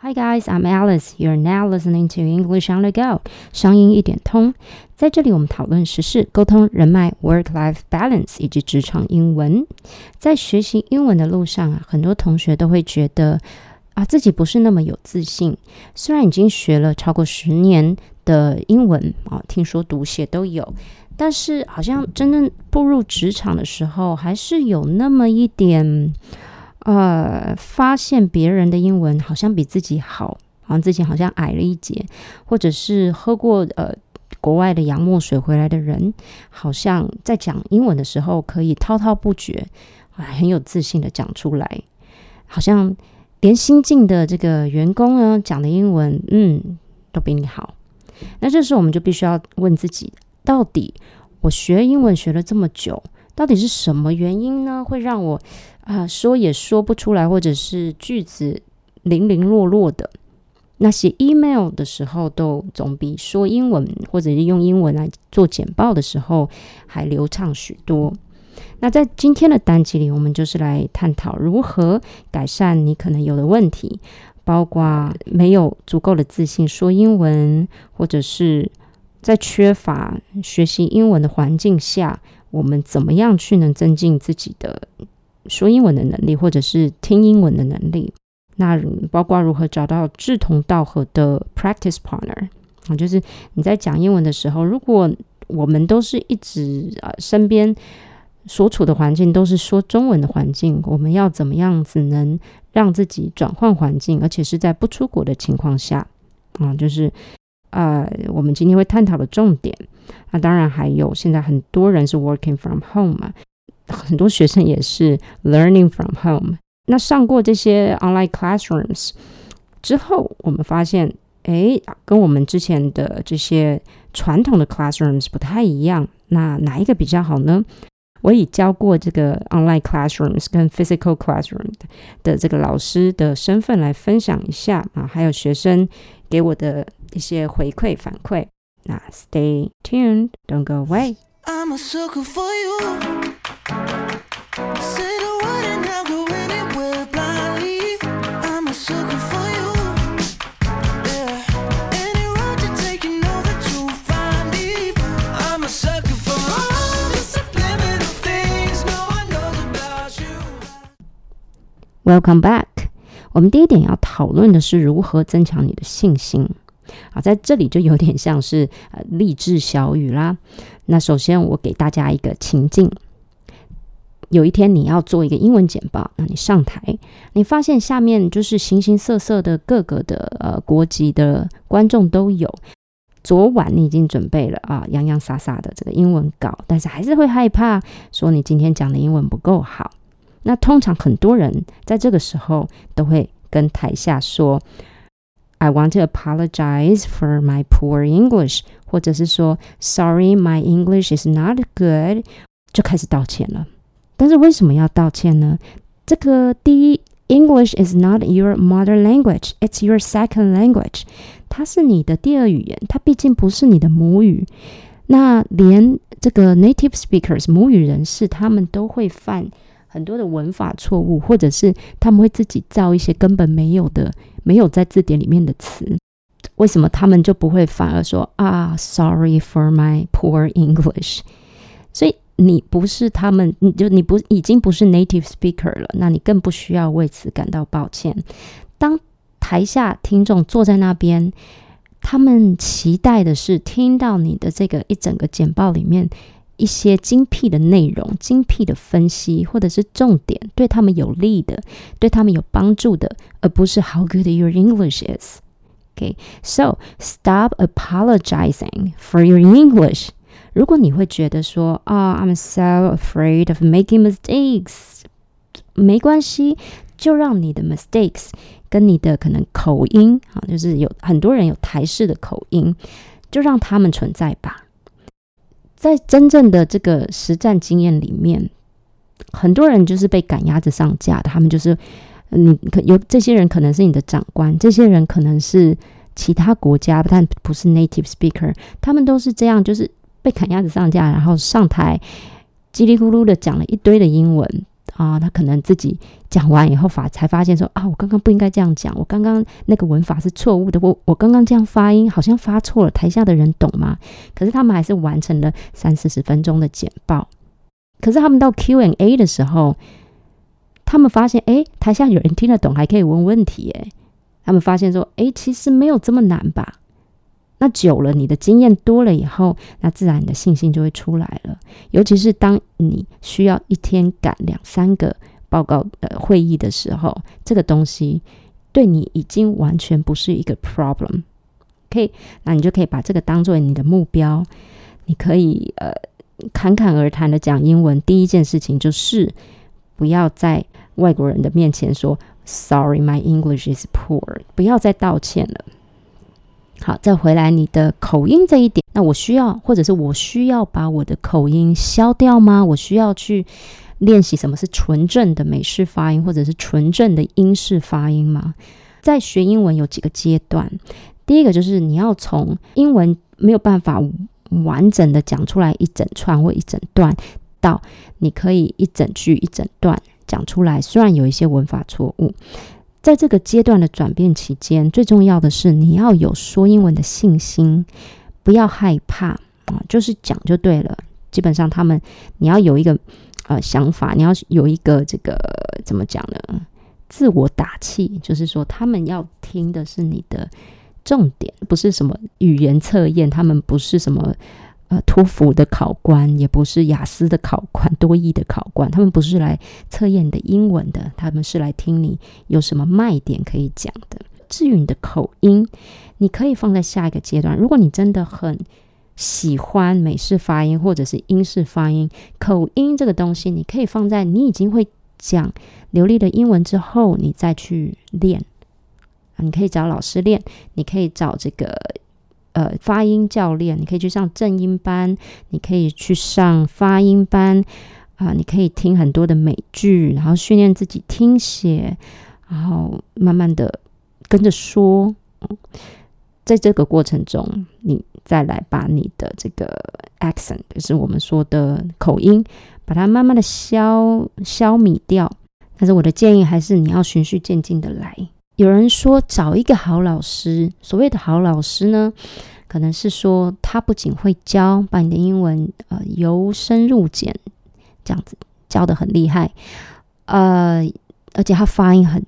Hi guys, I'm Alice. You're now listening to English on the Go，声音一点通。在这里，我们讨论时事、沟通、人脉、work-life balance 以及职场英文。在学习英文的路上啊，很多同学都会觉得啊，自己不是那么有自信。虽然已经学了超过十年的英文啊，听说读写都有，但是好像真正步入职场的时候，还是有那么一点。呃，发现别人的英文好像比自己好，好像自己好像矮了一截，或者是喝过呃国外的洋墨水回来的人，好像在讲英文的时候可以滔滔不绝，很有自信的讲出来，好像连新进的这个员工呢讲的英文，嗯，都比你好。那这时候我们就必须要问自己，到底我学英文学了这么久，到底是什么原因呢？会让我啊，说也说不出来，或者是句子零零落落的。那写 email 的时候，都总比说英文或者是用英文来做简报的时候还流畅许多。那在今天的单集里，我们就是来探讨如何改善你可能有的问题，包括没有足够的自信说英文，或者是在缺乏学习英文的环境下，我们怎么样去能增进自己的。说英文的能力，或者是听英文的能力，那包括如何找到志同道合的 practice partner 啊，就是你在讲英文的时候，如果我们都是一直啊身边所处的环境都是说中文的环境，我们要怎么样子能让自己转换环境，而且是在不出国的情况下啊，就是呃我们今天会探讨的重点。那当然还有现在很多人是 working from home 嘛。很多学生也是 learning from home。那上过这些 online classrooms 之后，我们发现，哎，跟我们之前的这些传统的 classrooms 不太一样。那哪一个比较好呢？我以教过这个 online classrooms 跟 physical classroom 的这个老师的身份来分享一下啊，还有学生给我的一些回馈反馈。那 stay tuned，don't go away。Welcome back。我们第一点要讨论的是如何增强你的信心。 啊，在这里就有点像是呃励志小语啦。那首先我给大家一个情境：有一天你要做一个英文简报，那你上台，你发现下面就是形形色色的各个的呃国籍的观众都有。昨晚你已经准备了啊洋洋洒洒的这个英文稿，但是还是会害怕说你今天讲的英文不够好。那通常很多人在这个时候都会跟台下说 ：“I want to apologize for my poor English，或者是说 Sorry, my English is not good。”就开始道歉了。但是为什么要道歉呢？这个第一，English is not your mother language; it's your second language。它是你的第二语言，它毕竟不是你的母语。那连这个 native speakers 母语人士，他们都会犯。 很多的文法错误，或者是他们会自己造一些根本没有的、没有在字典里面的词。为什么他们就不会反而说啊，Sorry for my poor English？所以你不是他们，你就你不已经不是 native speaker 了，那你更不需要为此感到抱歉。当台下听众坐在那边，他们期待的是听到你的这个一整个简报里面。一些精辟的内容、精辟的分析，或者是重点，对他们有利的、对他们有帮助的，而不是 How good your English is. Okay, so stop apologizing for your English. 如果你会觉得说啊，I'm so afraid of making mistakes，没关系，就让你的 mistakes 跟你的可能口音啊，就是有很多人有台式的口音，就让他们存在吧。 在真正的这个实战经验里面，很多人就是被赶鸭子上架的。他们就是你可有这些人可能是你的长官，这些人可能是其他国家，但不是 native speaker。他们都是这样，就是被赶鸭子上架，然后上台叽里咕噜的讲了一堆的英文，啊，他可能自己讲完以后发才发现说啊，我刚刚不应该这样讲，我刚刚那个文法是错误的，我我刚刚这样发音好像发错了，台下的人懂吗？可是他们还是完成了三四十分钟的简报。可是他们到 Q&A 的时候，他们发现，哎，台下有人听得懂，还可以问问题，哎，他们发现说，哎，其实没有这么难吧？那久了，你的经验多了以后，那自然你的信心就会出来了。尤其是当你需要一天赶两三个报告的会议的时候，这个东西对你已经完全不是一个 problem。可以，那你就可以把这个当做你的目标。你可以呃侃侃而谈的讲英文。第一件事情就是不要在外国人的面前说 “Sorry, my English is poor”，不要再道歉了。好，再回来你的口音这一点，那我需要，或者是我需要把我的口音消掉吗？我需要去练习什么是纯正的美式发音，或者是纯正的英式发音吗？在学英文有几个阶段，第一个就是你要从英文没有办法完整的讲出来一整串或一整段，到你可以一整句一整段讲出来，虽然有一些文法错误。在这个阶段的转变期间，最重要的是你要有说英文的信心，不要害怕啊，就是讲就对了。基本上，他们你要有一个呃想法，你要有一个这个怎么讲呢？自我打气，就是说他们要听的是你的重点，不是什么语言测验，他们不是什么。呃，托福的考官也不是雅思的考官，多义的考官，他们不是来测验你的英文的，他们是来听你有什么卖点可以讲的。至于你的口音，你可以放在下一个阶段。如果你真的很喜欢美式发音或者是英式发音，口音这个东西，你可以放在你已经会讲流利的英文之后，你再去练。你可以找老师练，你可以找这个。呃，发音教练，你可以去上正音班，你可以去上发音班啊，你可以听很多的美剧，然后训练自己听写，然后慢慢的跟着说。在这个过程中，你再来把你的这个 accent，就是我们说的口音，把它慢慢的消消弭掉。但是我的建议还是你要循序渐进的来。有人说找一个好老师，所谓的好老师呢，可能是说他不仅会教，把你的英文呃由深入浅这样子教的很厉害，呃，而且他发音很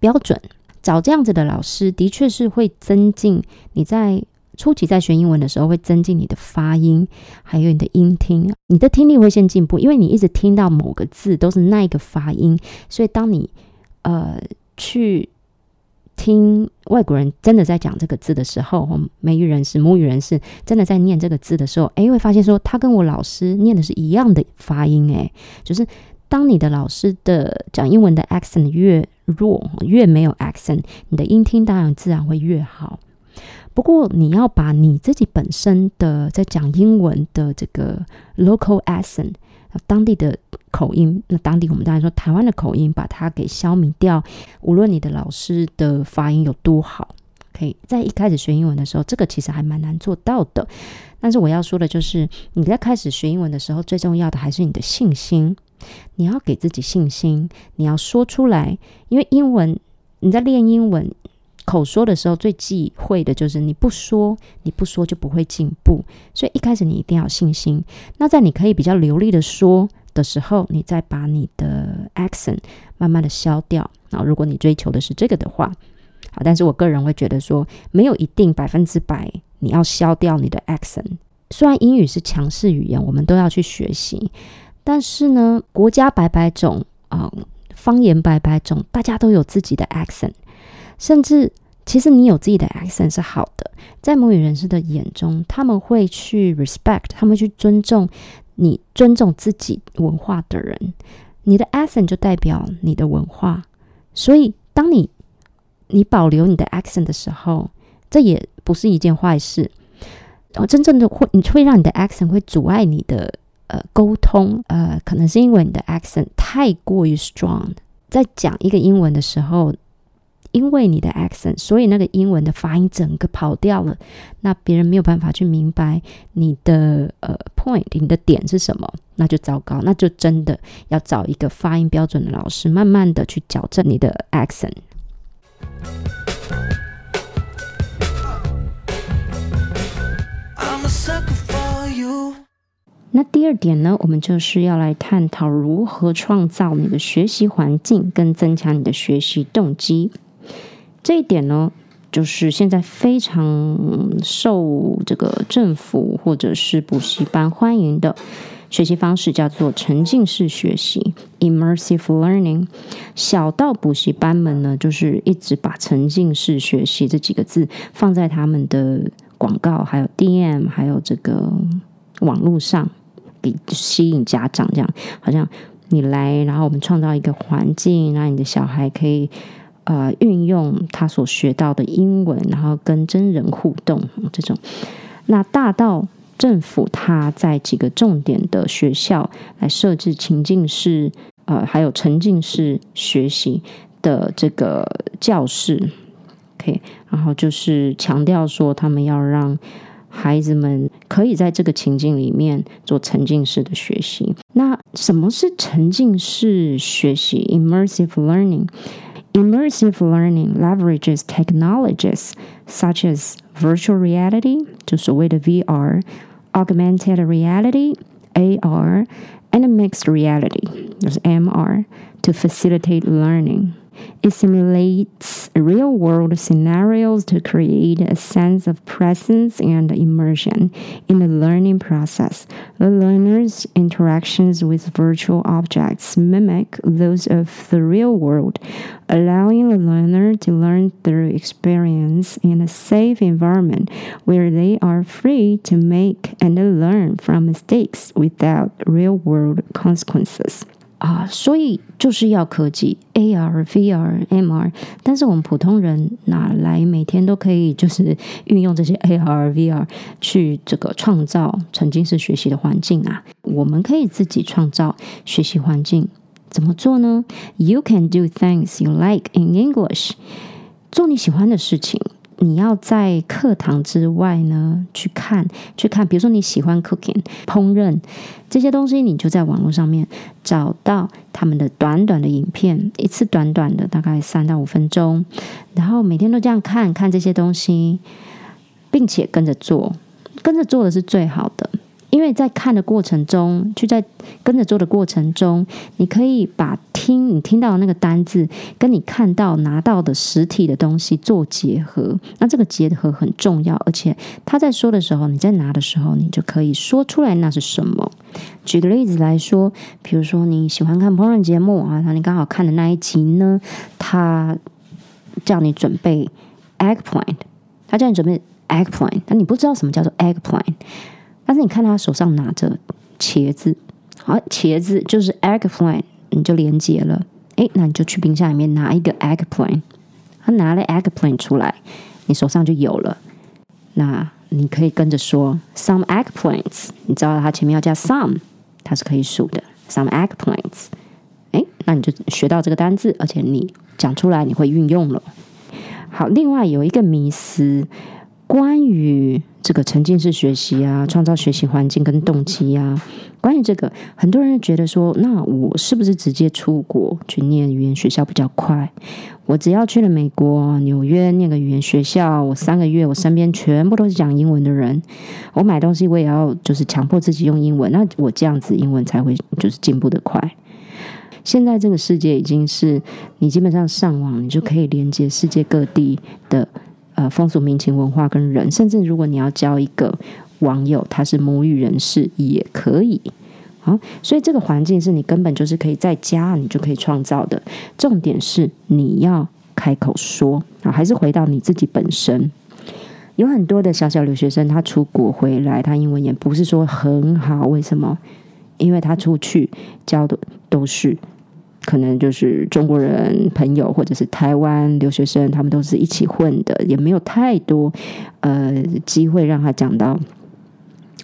标准。找这样子的老师，的确是会增进你在初期在学英文的时候，会增进你的发音，还有你的音听，你的听力会先进步，因为你一直听到某个字都是那一个发音，所以当你呃去。听外国人真的在讲这个字的时候，美语人士、母语人士真的在念这个字的时候，诶，会发现说他跟我老师念的是一样的发音，诶，就是当你的老师的讲英文的 accent 越弱，越没有 accent，你的音听当然自然会越好。不过你要把你自己本身的在讲英文的这个 local accent。当地的口音，那当地我们当然说台湾的口音，把它给消弭掉。无论你的老师的发音有多好，可以在一开始学英文的时候，这个其实还蛮难做到的。但是我要说的就是，你在开始学英文的时候，最重要的还是你的信心。你要给自己信心，你要说出来，因为英文你在练英文。口说的时候最忌讳的就是你不说，你不说就不会进步。所以一开始你一定要有信心。那在你可以比较流利的说的时候，你再把你的 accent 慢慢的消掉。啊，如果你追求的是这个的话，好，但是我个人会觉得说，没有一定百分之百你要消掉你的 accent。虽然英语是强势语言，我们都要去学习，但是呢，国家百百种啊，方言百百种，大家都有自己的 accent。甚至，其实你有自己的 accent 是好的，在母语人士的眼中，他们会去 respect，他们去尊重你，尊重自己文化的人。你的 accent 就代表你的文化，所以当你你保留你的 accent 的时候，这也不是一件坏事。然后真正的会，你会让你的 accent 会阻碍你的呃沟通，呃，可能是因为你的 accent 太过于 strong，在讲一个英文的时候。因为你的 accent，所以那个英文的发音整个跑掉了，那别人没有办法去明白你的呃 point，你的点是什么。那就糟糕，那就真的要找一个发音标准的老师，慢慢的去矫正你的 accent。那第二点呢，我们就是要来探讨如何创造你的学习环境，跟增强你的学习动机。这一点呢，就是现在非常受这个政府或者是补习班欢迎的学习方式，叫做沉浸式学习 （immersive learning）。小到补习班们呢，就是一直把沉浸式学习这几个字放在他们的广告、还有 DM、还有这个网络上。吸引家长，这样好像你来，然后我们创造一个环境，让你的小孩可以呃运用他所学到的英文，然后跟真人互动这种。那大到政府，他在几个重点的学校来设置情境式呃，还有沉浸式学习的这个教室，OK，然后就是强调说他们要让。孩子们可以在这个情境里面做沉浸式的学习。那什么是沉浸式学习 （immersive learning）? Immersive learning leverages technologies such as virtual reality，就所谓的 VR、augmented reality AR and mixed reality，就是 MR to facilitate learning. It simulates real world scenarios to create a sense of presence and immersion in the learning process. The learner's interactions with virtual objects mimic those of the real world, allowing the learner to learn through experience in a safe environment where they are free to make and learn from mistakes without real world consequences. 啊，所以就是要科技，AR、VR、MR，但是我们普通人哪来每天都可以就是运用这些 AR、VR 去这个创造沉浸式学习的环境啊？我们可以自己创造学习环境，怎么做呢？You can do things you like in English，做你喜欢的事情。你要在课堂之外呢，去看去看，比如说你喜欢 cooking 烹饪这些东西，你就在网络上面找到他们的短短的影片，一次短短的大概三到五分钟，然后每天都这样看看这些东西，并且跟着做，跟着做的是最好的。因为在看的过程中，就在跟着做的过程中，你可以把听你听到的那个单字，跟你看到拿到的实体的东西做结合。那这个结合很重要，而且他在说的时候，你在拿的时候，你就可以说出来那是什么。举个例子来说，比如说你喜欢看烹饪节目啊，那你刚好看的那一集呢，他叫你准备 eggplant，他叫你准备 eggplant，但你不知道什么叫做 eggplant。但是你看他手上拿着茄子，好，茄子就是 eggplant，你就连接了。诶，那你就去冰箱里面拿一个 eggplant，他拿了 eggplant 出来，你手上就有了。那你可以跟着说 some eggplants，你知道它前面要加 some，它是可以数的 some eggplants。诶，那你就学到这个单字，而且你讲出来你会运用了。好，另外有一个迷思。关于这个沉浸式学习啊，创造学习环境跟动机啊，关于这个，很多人觉得说，那我是不是直接出国去念语言学校比较快？我只要去了美国纽约念个语言学校，我三个月，我身边全部都是讲英文的人，我买东西我也要就是强迫自己用英文，那我这样子英文才会就是进步的快。现在这个世界已经是你基本上上网，你就可以连接世界各地的。呃，风俗民情、文化跟人，甚至如果你要交一个网友，他是母语人士也可以。好，所以这个环境是你根本就是可以在家，你就可以创造的。重点是你要开口说啊，还是回到你自己本身。有很多的小小留学生，他出国回来，他英文也不是说很好，为什么？因为他出去教的都是。可能就是中国人朋友，或者是台湾留学生，他们都是一起混的，也没有太多呃机会让他讲到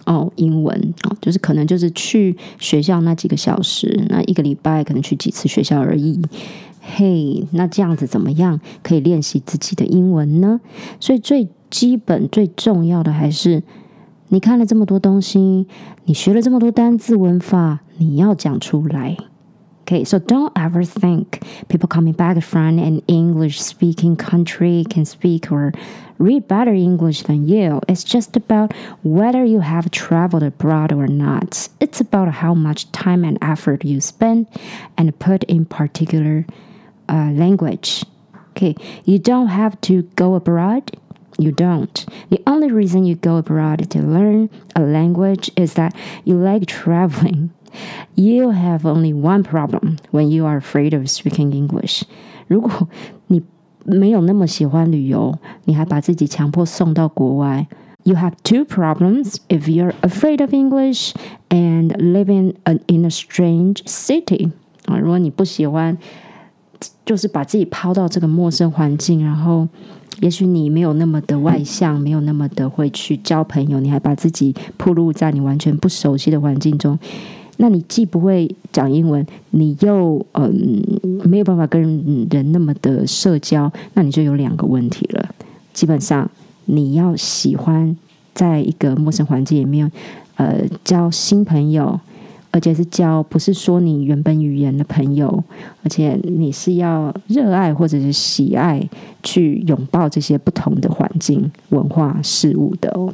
哦英文哦，就是可能就是去学校那几个小时，那一个礼拜可能去几次学校而已。嘿，那这样子怎么样可以练习自己的英文呢？所以最基本最重要的还是你看了这么多东西，你学了这么多单字文法，你要讲出来。Okay, so don't ever think people coming back from an English speaking country can speak or read better English than you. It's just about whether you have traveled abroad or not. It's about how much time and effort you spend and put in particular uh, language. Okay, you don't have to go abroad. You don't. The only reason you go abroad to learn a language is that you like traveling. You have only one problem when you are afraid of speaking English. 如果你没有那么喜欢旅游，你还把自己强迫送到国外。You have two problems if you're afraid of English and living in a strange city. 啊，如果你不喜欢，就是把自己抛到这个陌生环境，然后也许你没有那么的外向，没有那么的会去交朋友，你还把自己暴露在你完全不熟悉的环境中。 那你既不会讲英文，你又嗯没有办法跟人那么的社交，那你就有两个问题了。基本上你要喜欢在一个陌生环境里面，呃，交新朋友，而且是交不是说你原本语言的朋友，而且你是要热爱或者是喜爱去拥抱这些不同的环境、文化、事物的哦。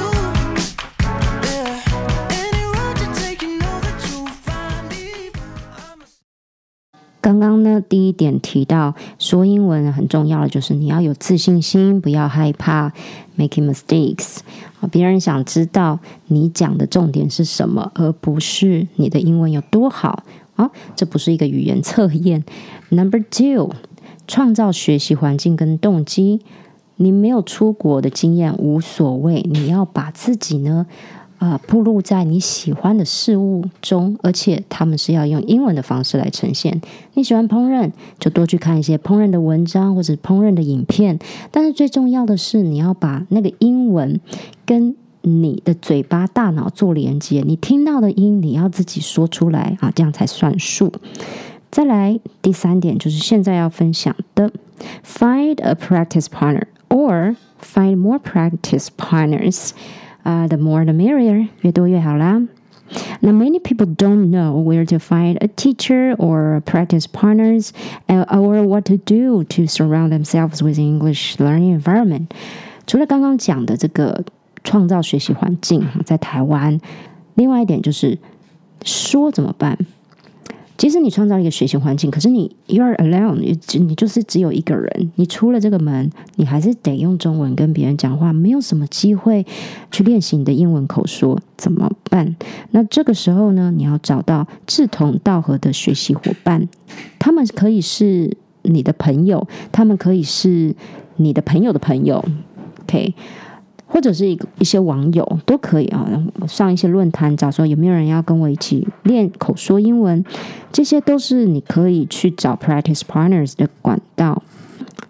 刚刚呢，第一点提到说英文很重要的就是你要有自信心，不要害怕 making mistakes 啊。别人想知道你讲的重点是什么，而不是你的英文有多好啊。这不是一个语言测验。Number two，创造学习环境跟动机。你没有出国的经验无所谓，你要把自己呢。啊，铺露在你喜欢的事物中，而且他们是要用英文的方式来呈现。你喜欢烹饪，就多去看一些烹饪的文章或者烹饪的影片。但是最重要的是，你要把那个英文跟你的嘴巴、大脑做连接。你听到的音，你要自己说出来啊，这样才算数。再来，第三点就是现在要分享的：find a practice partner or find more practice partners。uh, the more the merrier，越多越好啦。Now, many people don't know where to find a teacher or practice partners uh, or what to do to surround themselves with English learning environment. 除了刚刚讲的这个创造学习环境，在台湾，另外一点就是说怎么办？ 其实你创造一个学习环境，可是你 you are alone，你你就是只有一个人。你出了这个门，你还是得用中文跟别人讲话，没有什么机会去练习你的英文口说，怎么办？那这个时候呢，你要找到志同道合的学习伙伴，他们可以是你的朋友，他们可以是你的朋友的朋友，OK。或者是一个一些网友都可以啊，上一些论坛找说有没有人要跟我一起练口说英文，这些都是你可以去找 practice partners 的管道。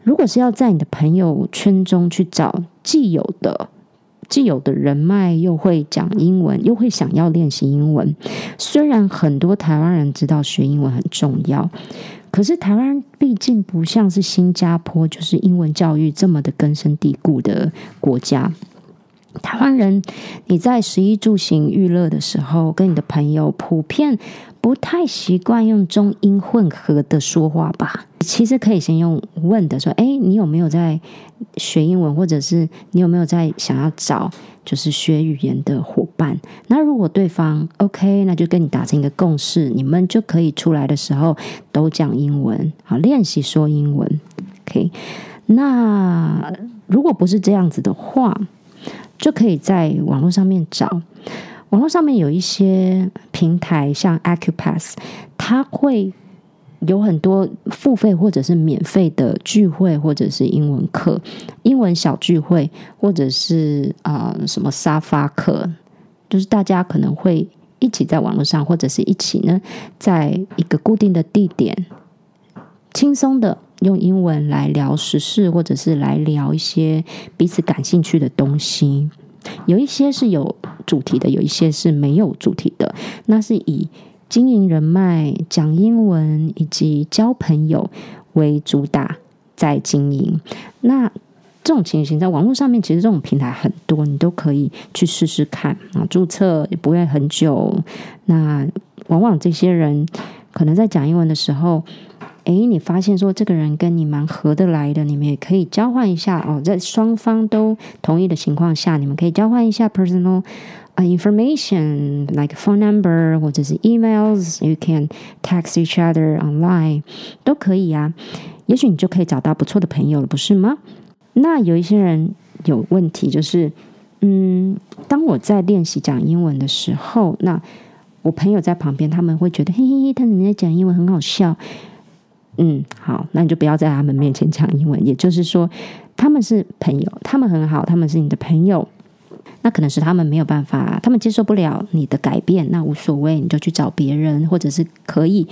如果是要在你的朋友圈中去找既有的既有的人脉，又会讲英文，又会想要练习英文，虽然很多台湾人知道学英文很重要，可是台湾毕竟不像是新加坡，就是英文教育这么的根深蒂固的国家。台湾人，你在十一住行娱乐的时候，跟你的朋友普遍不太习惯用中英混合的说话吧？其实可以先用问的说：“哎，你有没有在学英文？或者是你有没有在想要找就是学语言的伙伴？”那如果对方 OK，那就跟你达成一个共识，你们就可以出来的时候都讲英文，好练习说英文。OK，那如果不是这样子的话，就可以在网络上面找，网络上面有一些平台，像 Acupass，它会有很多付费或者是免费的聚会，或者是英文课、英文小聚会，或者是啊什么沙发课，就是大家可能会一起在网络上，或者是一起呢，在一个固定的地点轻松的用英文来聊时事，或者是来聊一些彼此感兴趣的东西。有一些是有主题的，有一些是没有主题的。那是以经营人脉、讲英文以及交朋友为主打在经营。那这种情形在网络上面，其实这种平台很多，你都可以去试试看啊。注册也不会很久。那往往这些人可能在讲英文的时候。诶，你发现说这个人跟你蛮合得来的，你们也可以交换一下哦。在双方都同意的情况下，你们可以交换一下 personal 啊 information，like phone number 或者是 emails。You can text each other online，都可以啊。也许你就可以找到不错的朋友了，不是吗？那有一些人有问题，就是嗯，当我在练习讲英文的时候，那我朋友在旁边，他们会觉得嘿嘿嘿，他们在讲英文很好笑。嗯，好，那你就不要在他们面前讲英文。也就是说，他们是朋友，他们很好，他们是你的朋友。那可能是他们没有办法，他们接受不了你的改变，那无所谓，你就去找别人，或者是可以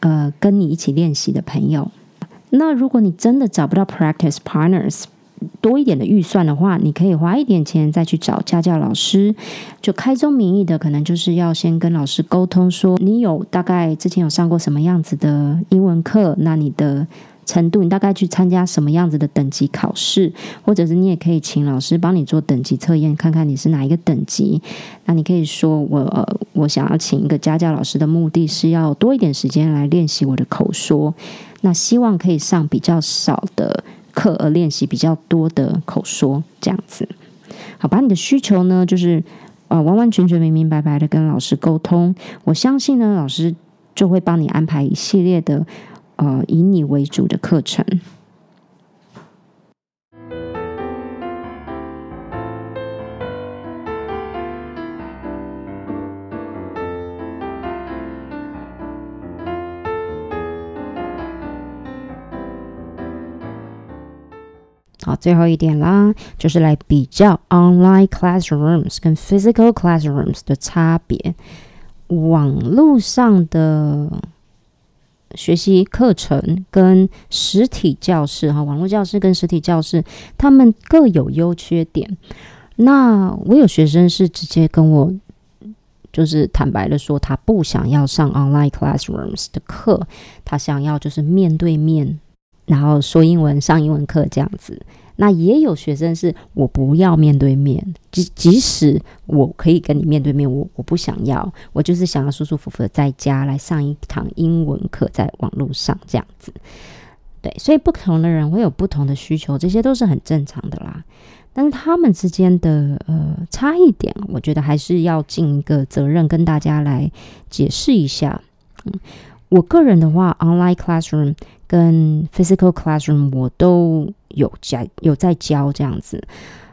呃跟你一起练习的朋友。那如果你真的找不到 practice partners，多一点的预算的话，你可以花一点钱再去找家教老师。就开宗明义的，可能就是要先跟老师沟通，说你有大概之前有上过什么样子的英文课，那你的程度，你大概去参加什么样子的等级考试，或者是你也可以请老师帮你做等级测验，看看你是哪一个等级。那你可以说，我我想要请一个家教老师的目的是要多一点时间来练习我的口说，那希望可以上比较少的。课而练习比较多的口说，这样子，好，把你的需求呢，就是呃完完全全明明白白的跟老师沟通，我相信呢，老师就会帮你安排一系列的呃以你为主的课程。好，最后一点啦，就是来比较 online classrooms 跟 physical classrooms 的差别。网络上的学习课程跟实体教室，哈，网络教室跟实体教室，他们各有优缺点。那我有学生是直接跟我，就是坦白的说，他不想要上 online classrooms 的课，他想要就是面对面。然后说英文，上英文课这样子。那也有学生是我不要面对面，即即使我可以跟你面对面，我我不想要，我就是想要舒舒服服的在家来上一堂英文课，在网络上这样子。对，所以不同的人会有不同的需求，这些都是很正常的啦。但是他们之间的呃差异点，我觉得还是要尽一个责任跟大家来解释一下。嗯，我个人的话，online classroom。跟 physical classroom 我都有教有在教这样子，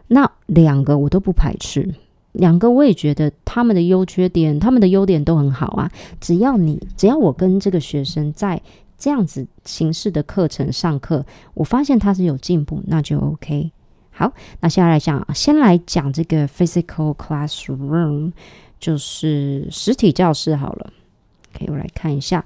那两个我都不排斥，两个我也觉得他们的优缺点，他们的优点都很好啊。只要你只要我跟这个学生在这样子形式的课程上课，我发现他是有进步，那就 OK。好，那现在来讲，先来讲这个 physical classroom，就是实体教室好了。OK，我来看一下。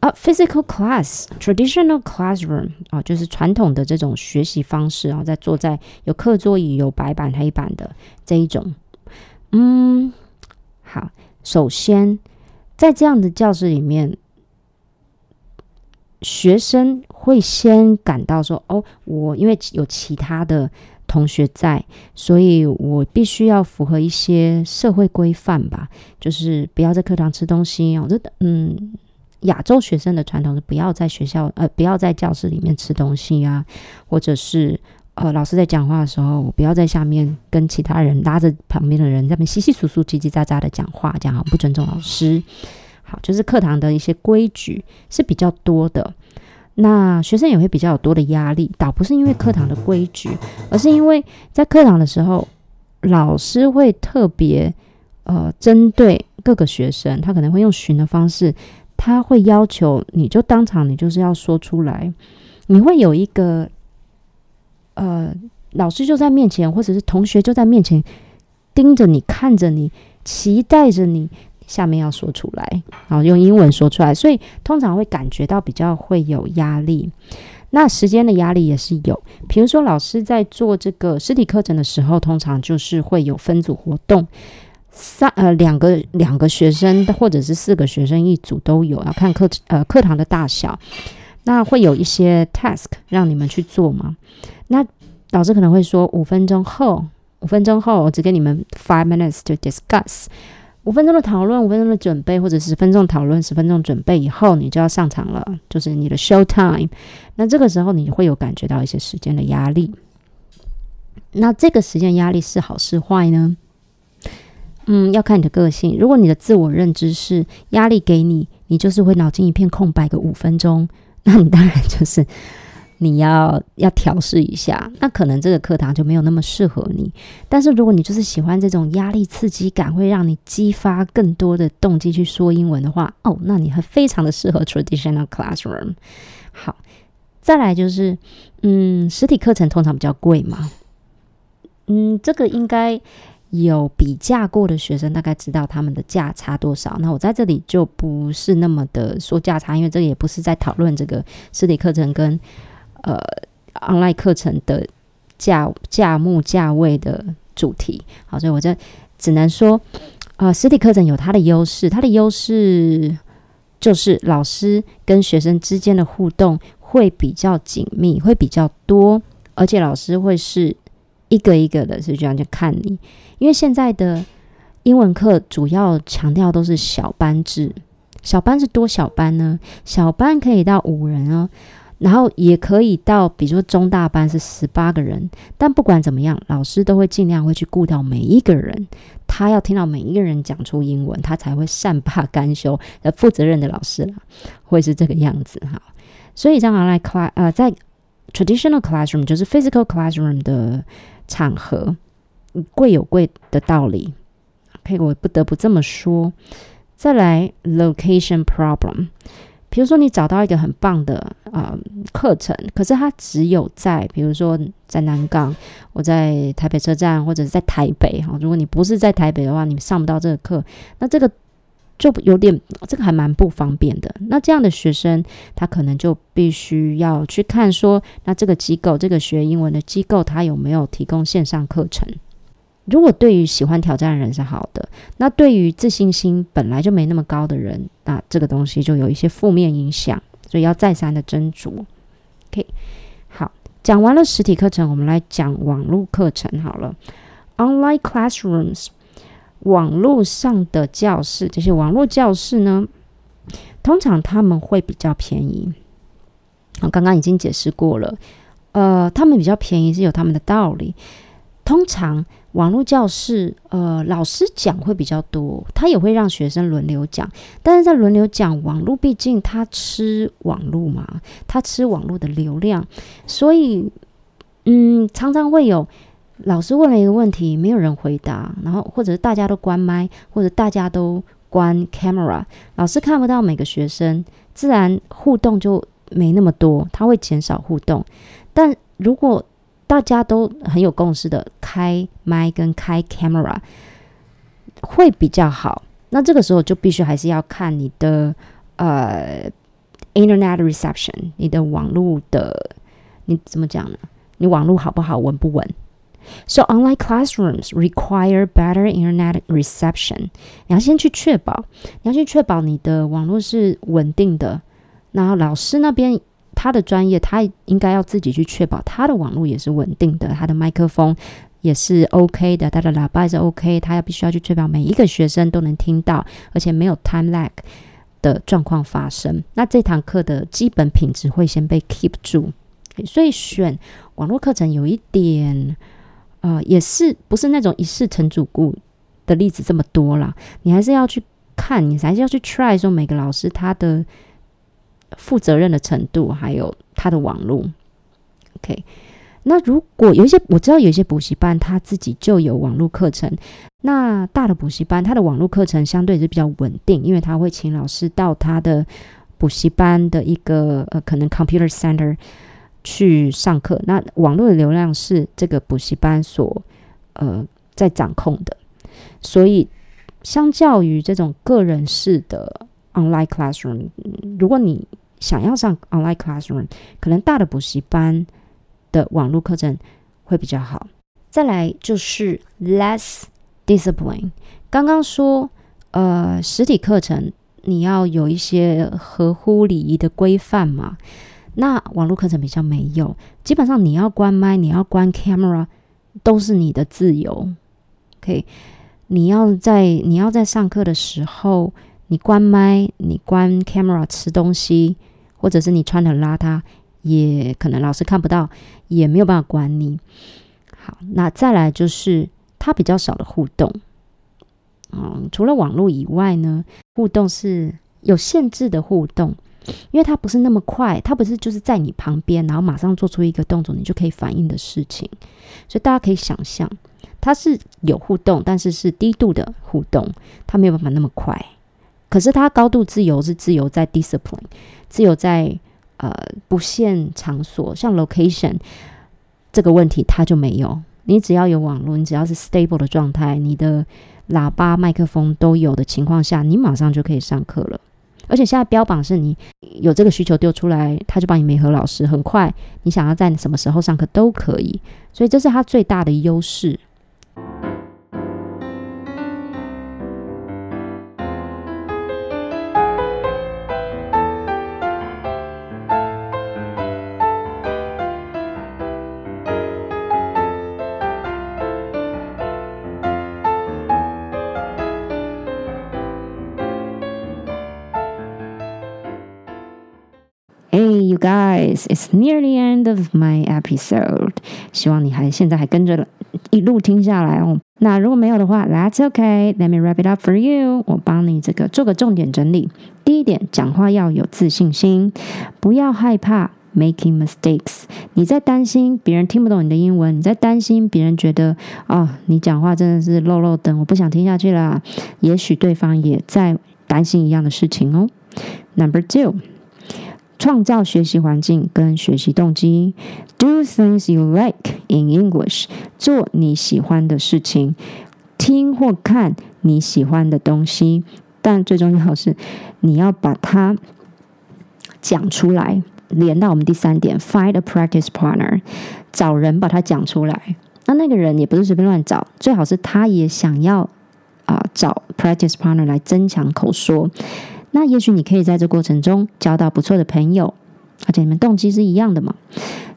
啊，physical class traditional classroom 啊，就是传统的这种学习方式啊，在坐在有课桌椅、有白板、黑板的这一种。嗯，好，首先在这样的教室里面，学生会先感到说：“哦，我因为有其他的同学在，所以我必须要符合一些社会规范吧，就是不要在课堂吃东西哦。”这嗯。亚洲学生的传统是不要在学校呃不要在教室里面吃东西啊，或者是呃老师在讲话的时候，我不要在下面跟其他人拉着旁边的人在那边稀稀疏疏、叽叽喳喳的讲话，这样不尊重老师。好，就是课堂的一些规矩是比较多的，那学生也会比较多的压力，倒不是因为课堂的规矩，而是因为在课堂的时候，老师会特别呃针对各个学生，他可能会用询的方式。他会要求你就当场，你就是要说出来。你会有一个，呃，老师就在面前，或者是同学就在面前盯着你，看着你，期待着你下面要说出来，然后用英文说出来，所以通常会感觉到比较会有压力。那时间的压力也是有，比如说老师在做这个实体课程的时候，通常就是会有分组活动，三呃两个两个学生或者是四个学生一组都有，要看课呃课堂的大小。那会有一些 task 让你们去做吗？那老师可能会说五分钟后，五分钟后我只给你们 five minutes to discuss。五分钟的讨论，五分钟的准备，或者十分钟讨论，十分钟准备以后，你就要上场了，就是你的 show time。那这个时候你会有感觉到一些时间的压力。那这个时间压力是好是坏呢？嗯，要看你的个性。如果你的自我认知是压力给你，你就是会脑筋一片空白个五分钟，那你当然就是。你要要调试一下，那可能这个课堂就没有那么适合你。但是如果你就是喜欢这种压力刺激感，会让你激发更多的动机去说英文的话，哦，那你还非常的适合 traditional classroom。好，再来就是，嗯，实体课程通常比较贵嘛，嗯，这个应该有比价过的学生大概知道他们的价差多少。那我在这里就不是那么的说价差，因为这个也不是在讨论这个实体课程跟。呃，online 课程的价价目价位的主题，好，所以我这只能说，呃，实体课程有它的优势，它的优势就是老师跟学生之间的互动会比较紧密，会比较多，而且老师会是一个一个的，是这样就看你，因为现在的英文课主要强调都是小班制，小班是多小班呢？小班可以到五人哦。然后也可以到，比如说中大班是十八个人，但不管怎么样，老师都会尽量会去顾到每一个人，他要听到每一个人讲出英文，他才会善罢甘休。呃，负责任的老师啦，会是这个样子哈。所以这样来 class 呃，在 traditional classroom 就是 physical classroom 的场合，贵有贵的道理。OK，我不得不这么说。再来 location problem。比如说，你找到一个很棒的啊课程，可是它只有在，比如说在南港，我在台北车站，或者是在台北哈。如果你不是在台北的话，你上不到这个课，那这个就有点，这个还蛮不方便的。那这样的学生，他可能就必须要去看说，那这个机构，这个学英文的机构，它有没有提供线上课程？如果对于喜欢挑战的人是好的，那对于自信心本来就没那么高的人，那这个东西就有一些负面影响，所以要再三的斟酌。OK，好，讲完了实体课程，我们来讲网络课程好了。Online classrooms，网络上的教室，这些网络教室呢，通常他们会比较便宜。我刚刚已经解释过了，呃，他们比较便宜是有他们的道理，通常。网络教室，呃，老师讲会比较多，他也会让学生轮流讲，但是在轮流讲，网络毕竟他吃网络嘛，他吃网络的流量，所以，嗯，常常会有老师问了一个问题，没有人回答，然后或者是大家都关麦，或者大家都关 camera，老师看不到每个学生，自然互动就没那么多，他会减少互动，但如果大家都很有共识的，开麦跟开 camera 会比较好。那这个时候就必须还是要看你的呃 internet reception，你的网络的你怎么讲呢？你网络好不好，稳不稳？So online classrooms require better internet reception。你要先去确保，你要去确保你的网络是稳定的。然后老师那边。他的专业，他应该要自己去确保他的网络也是稳定的，他的麦克风也是 OK 的，他的喇叭也是 OK，他要必须要去确保每一个学生都能听到，而且没有 time lag 的状况发生。那这堂课的基本品质会先被 keep 住，所以选网络课程有一点，呃，也是不是那种一试成主顾的例子这么多啦，你还是要去看，你还是要去 try 说每个老师他的。负责任的程度，还有他的网络，OK。那如果有一些我知道有一些补习班，他自己就有网络课程。那大的补习班，他的网络课程相对是比较稳定，因为他会请老师到他的补习班的一个呃可能 computer center 去上课。那网络的流量是这个补习班所呃在掌控的，所以相较于这种个人式的 online classroom，如果你想要上 online classroom，可能大的补习班的网络课程会比较好。再来就是 less discipline。刚刚说，呃，实体课程你要有一些合乎礼仪的规范嘛，那网络课程比较没有，基本上你要关麦，你要关 camera，都是你的自由。OK，你要在你要在上课的时候，你关麦，你关 camera 吃东西，或者是你穿的邋遢，也可能老师看不到，也没有办法管你。好，那再来就是它比较少的互动。嗯，除了网络以外呢，互动是有限制的互动，因为它不是那么快，它不是就是在你旁边，然后马上做出一个动作，你就可以反应的事情。所以大家可以想象，它是有互动，但是是低度的互动，它没有办法那么快。可是它高度自由是自由在 discipline，自由在呃不限场所，像 location。这个问题它就没有，你只要有网络，你只要是 stable 的状态，你的喇叭、麦克风都有的情况下，你马上就可以上课了。而且现在标榜是你有这个需求丢出来，他就帮你媒合老师，很快你想要在什么时候上课都可以，所以这是它最大的优势。Guys! It's near the end of my episode. 希望你还现在还跟着一路听下来哦。那如果没有的话，That's okay. Let me wrap it up for you. 我帮你这个做个重点整理。第一点，讲话要有自信心，不要害怕 making mistakes。你在担心别人听不懂你的英文，你在担心别人觉得哦，你讲话真的是漏漏等，我不想听下去了。也许对方也在担心一样的事情哦。Number two. 创造学习环境跟学习动机，Do things you like in English，做你喜欢的事情，听或看你喜欢的东西，但最重要是你要把它讲出来。连到我们第三点，Find a practice partner，找人把它讲出来。那那个人也不是随便乱找，最好是他也想要啊找 practice partner 来增强口说。那也许你可以在这过程中交到不错的朋友，而且你们动机是一样的嘛。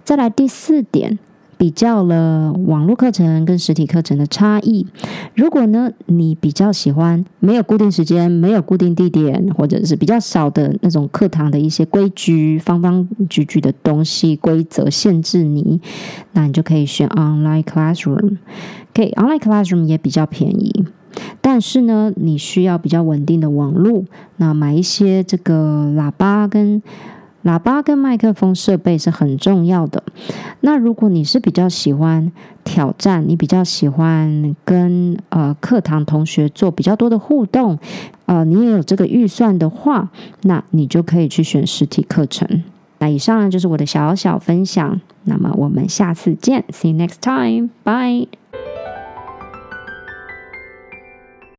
再来第四点，比较了网络课程跟实体课程的差异。如果呢，你比较喜欢没有固定时间、没有固定地点，或者是比较少的那种课堂的一些规矩、方方矩矩的东西、规则限制你，那你就可以选 online classroom。可以，online classroom 也比较便宜。但是呢，你需要比较稳定的网络，那买一些这个喇叭跟喇叭跟麦克风设备是很重要的。那如果你是比较喜欢挑战，你比较喜欢跟呃课堂同学做比较多的互动，呃，你也有这个预算的话，那你就可以去选实体课程。那以上呢就是我的小小分享，那么我们下次见，See you next time，bye。